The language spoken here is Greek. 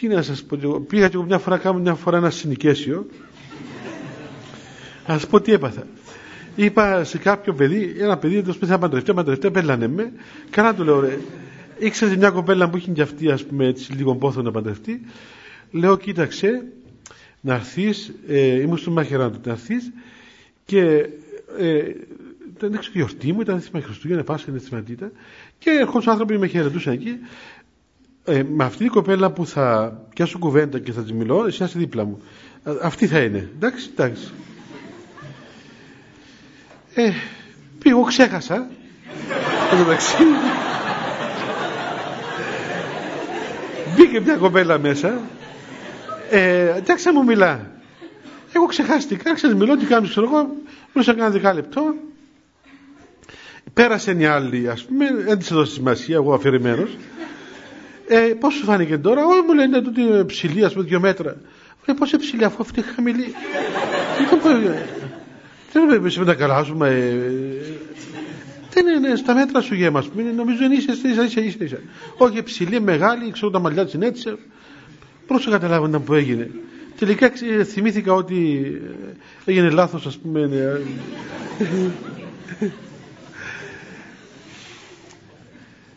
τι να σας πω εγώ. Πήγα και εγώ μια φορά, κάνω μια φορά ένα συνοικέσιο. Α πω τι έπαθα. Είπα σε κάποιο παιδί, ένα παιδί, το σπίτι θα παντρευτεί, παντρευτεί, πέλανε με. Καλά του λέω, ρε. Ήξερε μια κοπέλα που είχε και αυτή, ας πούμε, έτσι, λίγο πόθο να παντρευτεί. Λέω, κοίταξε, να έρθεις, ε, ήμουν στο μάχερά του, να έρθεις και ε, ήταν έξω η γιορτή μου, ήταν με Χριστούγεννα, Πάσχα, είναι σημαντικά. Και ερχόντουσαν άνθρωποι που με χαιρετούσαν εκεί. Ε, με αυτή την κοπέλα που θα πιάσω κουβέντα και θα της μιλώ, εσύ είσαι δίπλα μου. Αυτή θα είναι. Εντάξει, εντάξει. Ε, πήγω, ξέχασα. Εντάξει. Μπήκε μια κοπέλα μέσα. Ε, εντάξει, μου μιλά. Εγώ ξεχάστηκα, ξέρω, μιλώ, τι κάνω, ξέρω εγώ. Μπορούσα να κάνω δεκά λεπτό. Πέρασε μια άλλη, ας πούμε, δεν της έδωσε σημασία, εγώ αφηρημένος. Ε, πώς σου φάνηκε τώρα, Όχι, μου λένε τούτη ψηλή, ας πούμε, δύο μέτρα. Λέει, πώς ψηλή, αφού αυτή είναι χαμηλή. Δεν πρέπει να τα καλάζουμε. Δεν είναι στα μέτρα σου γέμα, πούμε. Νομίζω είναι ίσα, ίσα, ίσα, ίσα, ίσα. Όχι ψηλή, μεγάλη, ξέρω τα μαλλιά της είναι έτσι. Πώς να καταλάβω που έγινε. Τελικά θυμήθηκα ότι έγινε λάθος ας πούμε